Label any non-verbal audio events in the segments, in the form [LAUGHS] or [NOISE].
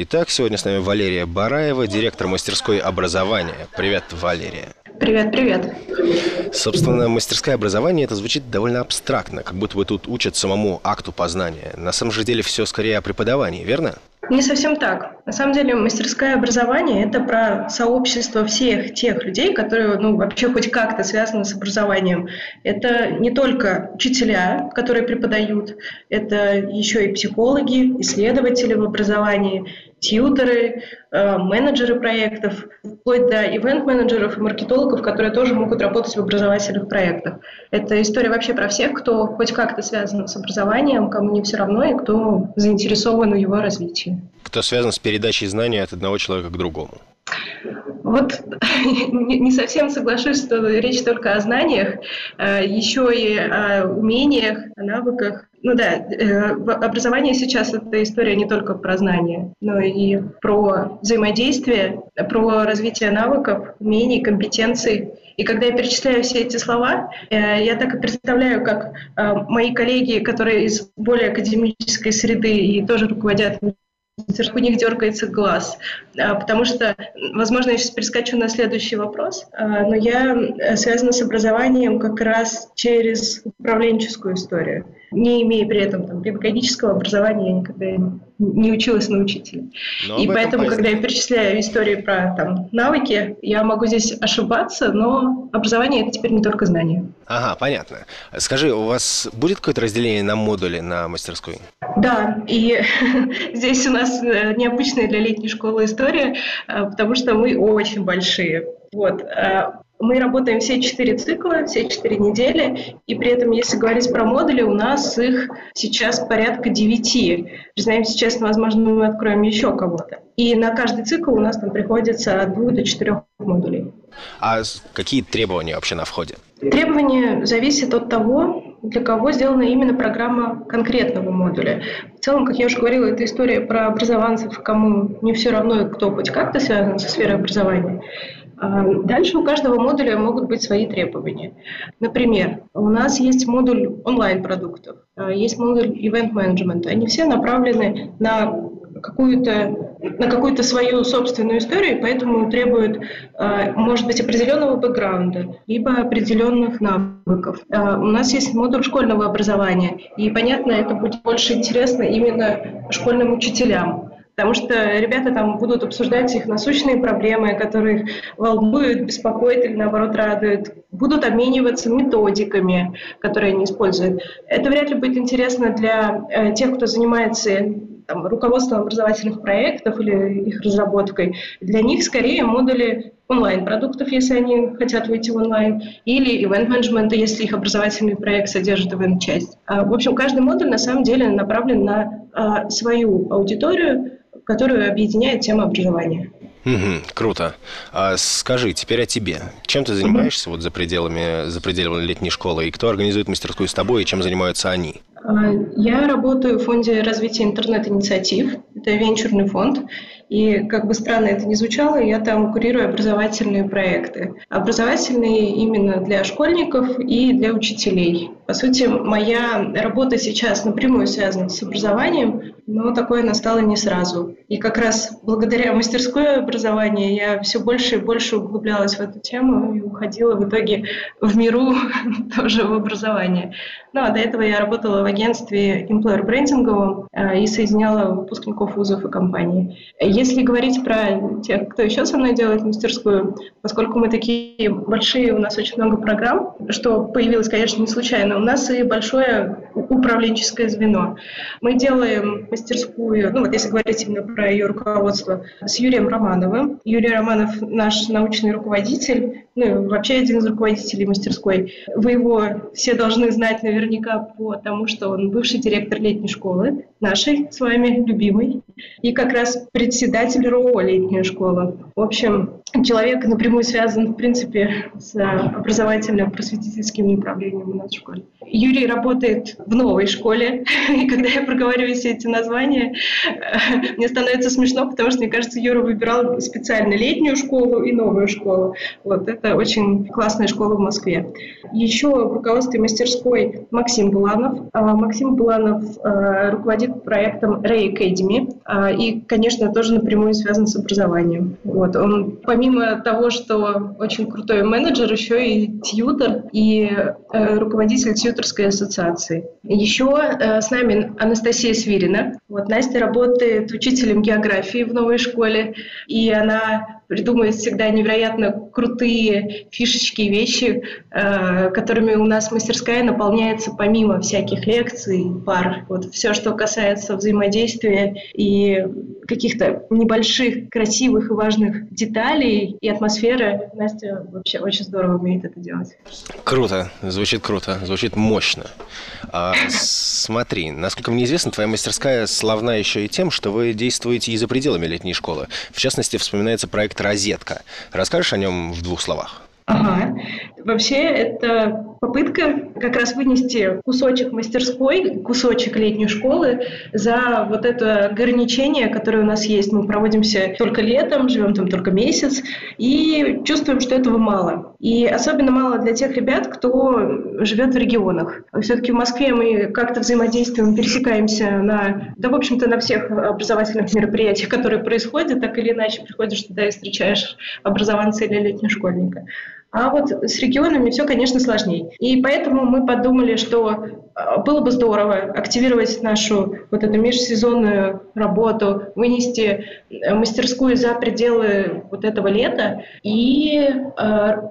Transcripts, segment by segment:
Итак, сегодня с нами Валерия Бараева, директор мастерской образования. Привет, Валерия. Привет, привет. Собственно, мастерское образование это звучит довольно абстрактно, как будто бы тут учат самому акту познания. На самом же деле все скорее о преподавании, верно? Не совсем так. На самом деле мастерское образование – это про сообщество всех тех людей, которые ну, вообще хоть как-то связаны с образованием. Это не только учителя, которые преподают, это еще и психологи, исследователи в образовании, тьютеры, э, менеджеры проектов, вплоть до ивент-менеджеров и маркетологов, которые тоже могут работать в образовательных проектах. Это история вообще про всех, кто хоть как-то связан с образованием, кому не все равно и кто заинтересован в его развитии. Кто связан с передачей знаний от одного человека к другому. Вот [LAUGHS] не совсем соглашусь, что речь только о знаниях, э, еще и о умениях, о навыках. Ну да, э, образование сейчас это история не только про знания, но и про взаимодействие, про развитие навыков, умений, компетенций. И когда я перечисляю все эти слова, э, я так и представляю, как мои коллеги, которые из более академической среды и тоже руководят у них дергается глаз, а, потому что, возможно, я сейчас перескочу на следующий вопрос, а, но я э, связана с образованием как раз через управленческую историю, не имея при этом там, педагогического образования, я никогда не училась на учителя. Но и поэтому, поздно. когда я перечисляю истории про там, навыки, я могу здесь ошибаться, но образование это теперь не только знания. Ага, понятно. Скажи, у вас будет какое-то разделение на модули на мастерской? Да, и [LAUGHS] здесь у нас э, необычная для летней школы история, э, потому что мы очень большие. Вот. Э, мы работаем все четыре цикла, все четыре недели, и при этом, если говорить про модули, у нас их сейчас порядка девяти. Признаемся честно, возможно, мы откроем еще кого-то. И на каждый цикл у нас там приходится от двух до четырех модулей. А какие требования вообще на входе? Требования зависят от того, для кого сделана именно программа конкретного модуля. В целом, как я уже говорила, это история про образованцев, кому не все равно, кто хоть как-то связан со сферой образования. А, дальше у каждого модуля могут быть свои требования. Например, у нас есть модуль онлайн-продуктов, а, есть модуль ивент-менеджмента. Они все направлены на какую-то на какую-то свою собственную историю, поэтому требуют, а, может быть, определенного бэкграунда, либо определенных навыков. У нас есть модуль школьного образования, и, понятно, это будет больше интересно именно школьным учителям потому что ребята там будут обсуждать их насущные проблемы, которые их волнуют, беспокоят или наоборот радуют, будут обмениваться методиками, которые они используют. Это вряд ли будет интересно для э, тех, кто занимается там, руководством образовательных проектов или их разработкой. Для них скорее модули онлайн-продуктов, если они хотят выйти в онлайн, или ивент-менеджмента, если их образовательный проект содержит ивент-часть. А, в общем, каждый модуль на самом деле направлен на а, свою аудиторию, которую объединяет тема образования. Угу, круто. А скажи теперь о тебе. Чем ты занимаешься угу. вот за пределами, за пределами летней школы? И кто организует мастерскую с тобой, и чем занимаются они? А, я работаю в фонде развития интернет-инициатив. Это венчурный фонд. И как бы странно это ни звучало, я там курирую образовательные проекты. Образовательные именно для школьников и для учителей. По сути, моя работа сейчас напрямую связана с образованием, но такое настало не сразу. И как раз благодаря мастерской образованию я все больше и больше углублялась в эту тему и уходила в итоге в миру [LAUGHS] тоже в образование. Ну а до этого я работала в агентстве employer брендинговом э, и соединяла выпускников вузов и компаний. Если говорить про тех, кто еще со мной делает мастерскую, поскольку мы такие большие, у нас очень много программ, что появилось, конечно, не случайно, у нас и большое управленческое звено. Мы делаем мастерскую, ну вот если говорить именно про ее руководство, с Юрием Романовым. Юрий Романов наш научный руководитель, ну вообще один из руководителей мастерской. Вы его все должны знать наверняка по тому, что он бывший директор летней школы, нашей с вами любимой, и как раз председатель РОО «Летняя школа». В общем, человек напрямую связан, в принципе, с образовательно-просветительским направлением у нас в школе. Юрий работает в новой школе, [LAUGHS] и когда я проговариваю все эти названия, мне становится смешно, потому что, мне кажется, Юра выбирал специально летнюю школу и новую школу. Вот это очень классная школа в Москве. Еще в руководстве мастерской Максим Буланов. А, Максим Буланов а, руководит проектом Ray Academy и, конечно, тоже напрямую связан с образованием. Вот. Он, помимо того, что очень крутой менеджер, еще и тьютер и руководитель тьютерской ассоциации. Еще с нами Анастасия Свирина. Вот Настя работает учителем географии в новой школе, и она придумывает всегда невероятно крутые фишечки и вещи, э, которыми у нас мастерская наполняется помимо всяких лекций, пар. Вот все, что касается взаимодействия и каких-то небольших, красивых и важных деталей и атмосферы, Настя вообще очень здорово умеет это делать. Круто, звучит круто, звучит мощно. А, смотри, насколько мне известно, твоя мастерская славна еще и тем, что вы действуете и за пределами летней школы. В частности, вспоминается проект проект «Розетка». Расскажешь о нем в двух словах? Ага. Вообще, это попытка как раз вынести кусочек мастерской, кусочек летней школы за вот это ограничение, которое у нас есть. Мы проводимся только летом, живем там только месяц, и чувствуем, что этого мало. И особенно мало для тех ребят, кто живет в регионах. Все-таки в Москве мы как-то взаимодействуем, пересекаемся на, да, в общем-то, на всех образовательных мероприятиях, которые происходят, так или иначе приходишь туда и встречаешь образованца или летнего школьника. А вот с регионами все, конечно, сложнее. И поэтому мы подумали, что а, было бы здорово активировать нашу вот эту межсезонную работу, вынести э, мастерскую за пределы вот этого лета и э,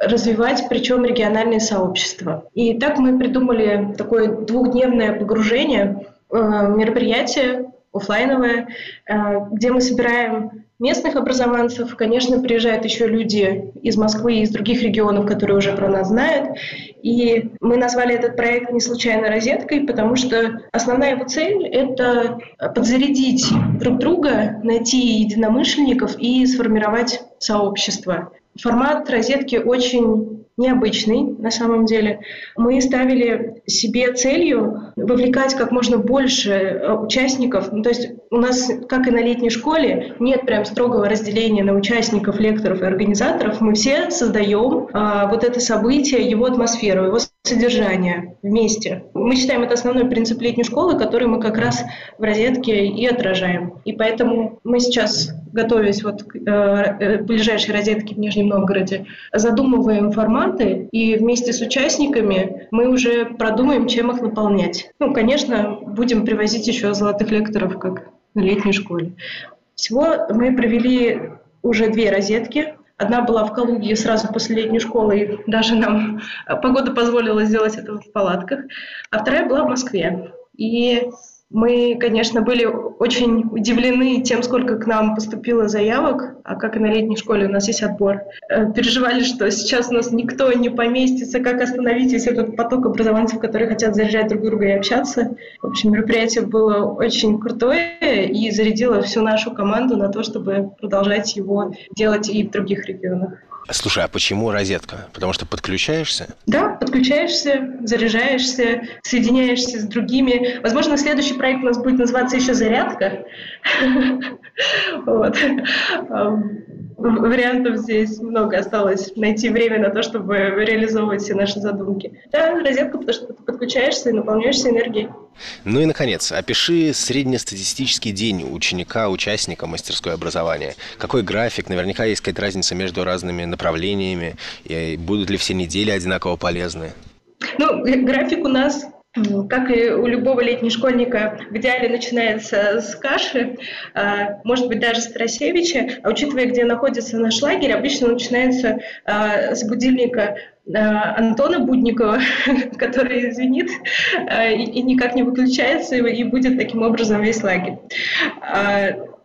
развивать причем региональные сообщества. И так мы придумали такое двухдневное погружение, э, мероприятие офлайновое, э, где мы собираем местных образованцев. Конечно, приезжают еще люди из Москвы и из других регионов, которые уже про нас знают. И мы назвали этот проект не случайно «Розеткой», потому что основная его цель — это подзарядить друг друга, найти единомышленников и сформировать сообщество. Формат «Розетки» очень необычный на самом деле. Мы ставили себе целью вовлекать как можно больше э, участников. Ну, то есть у нас, как и на летней школе, нет прям строгого разделения на участников, лекторов и организаторов. Мы все создаем а, вот это событие, его атмосферу, его содержание вместе. Мы считаем это основной принцип летней школы, который мы как раз в розетке и отражаем. И поэтому мы сейчас, готовясь вот к э, э ближайшей розетке в Нижнем Новгороде, задумываем форматы, и вместе с участниками мы уже продумаем, чем их наполнять. Ну, конечно, будем привозить еще золотых лекторов, как на летней школе. Всего мы провели уже две розетки. Одна была в Калуге сразу после летней школы, и даже нам погода позволила сделать это в палатках. А вторая была в Москве. И мы, конечно, были очень удивлены тем, сколько к нам поступило заявок, а как и на летней школе у нас есть отбор. Э, переживали, что сейчас у нас никто не поместится, как остановить весь этот поток образованцев, которые хотят заряжать друг друга и общаться. В общем, мероприятие было очень крутое и зарядило всю нашу команду на то, чтобы продолжать его делать и в других регионах. Слушай, а почему розетка? Потому что подключаешься? Да, подключаешься, заряжаешься, соединяешься с другими. Возможно, следующий проект у нас будет называться еще «Зарядка». [LAUGHS] Вот вариантов здесь много осталось. Найти время на то, чтобы реализовывать все наши задумки. Да, розетка, потому что ты подключаешься и наполняешься энергией. Ну и, наконец, опиши среднестатистический день ученика, участника мастерское образования. Какой график? Наверняка есть какая-то разница между разными направлениями. И будут ли все недели одинаково полезны? Ну, график у нас как и у любого летнего школьника, в идеале начинается с каши, а, может быть, даже с Тарасевича, а учитывая, где находится наш лагерь, обычно начинается а, с будильника а, Антона Будникова, [LAUGHS] который звенит и никак не выключается, и будет таким образом весь лагерь.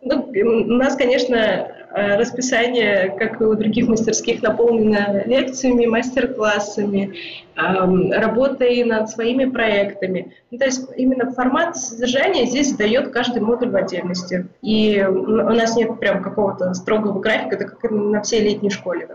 Ну, у нас, конечно, расписание, как и у других мастерских, наполнено лекциями, мастер-классами, работой над своими проектами. Ну, то есть именно формат содержания здесь дает каждый модуль в отдельности. И у нас нет прям какого-то строгого графика, это как на всей летней школе.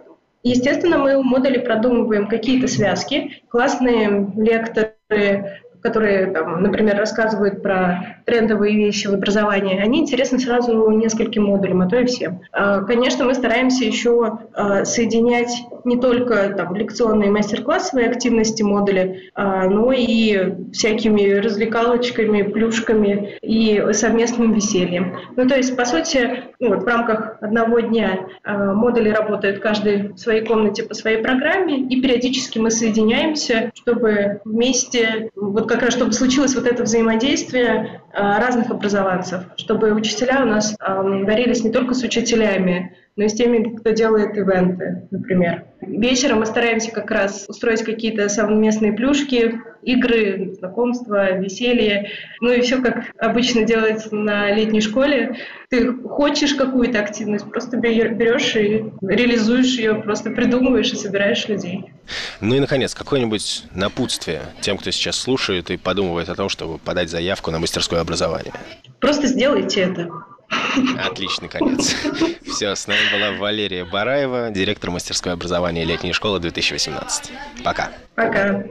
Естественно, мы в модуле продумываем какие-то связки, классные лекторы, которые, там, например, рассказывают про трендовые вещи в образовании, они интересны сразу нескольким модулям, а то и всем. А, конечно, мы стараемся еще а, соединять не только там, лекционные мастер-классовые активности модули, а, но и всякими развлекалочками, плюшками и совместным весельем. Ну, то есть, по сути, ну, вот в рамках одного дня модули работают каждый в своей комнате по своей программе, и периодически мы соединяемся, чтобы вместе, вот как раз чтобы случилось вот это взаимодействие разных образованцев, чтобы учителя у нас дарились не только с учителями, но и с теми, кто делает ивенты, например. Вечером мы стараемся как раз устроить какие-то совместные плюшки, игры, знакомства, веселье. Ну и все, как обычно делается на летней школе. Ты хочешь какую-то активность, просто берешь и реализуешь ее, просто придумываешь и собираешь людей. Ну и, наконец, какое-нибудь напутствие тем, кто сейчас слушает и подумывает о том, чтобы подать заявку на мастерское образование. Просто сделайте это. Отличный конец. [LAUGHS] Все, с нами была Валерия Бараева, директор мастерской образования летней школы 2018. Пока. Пока.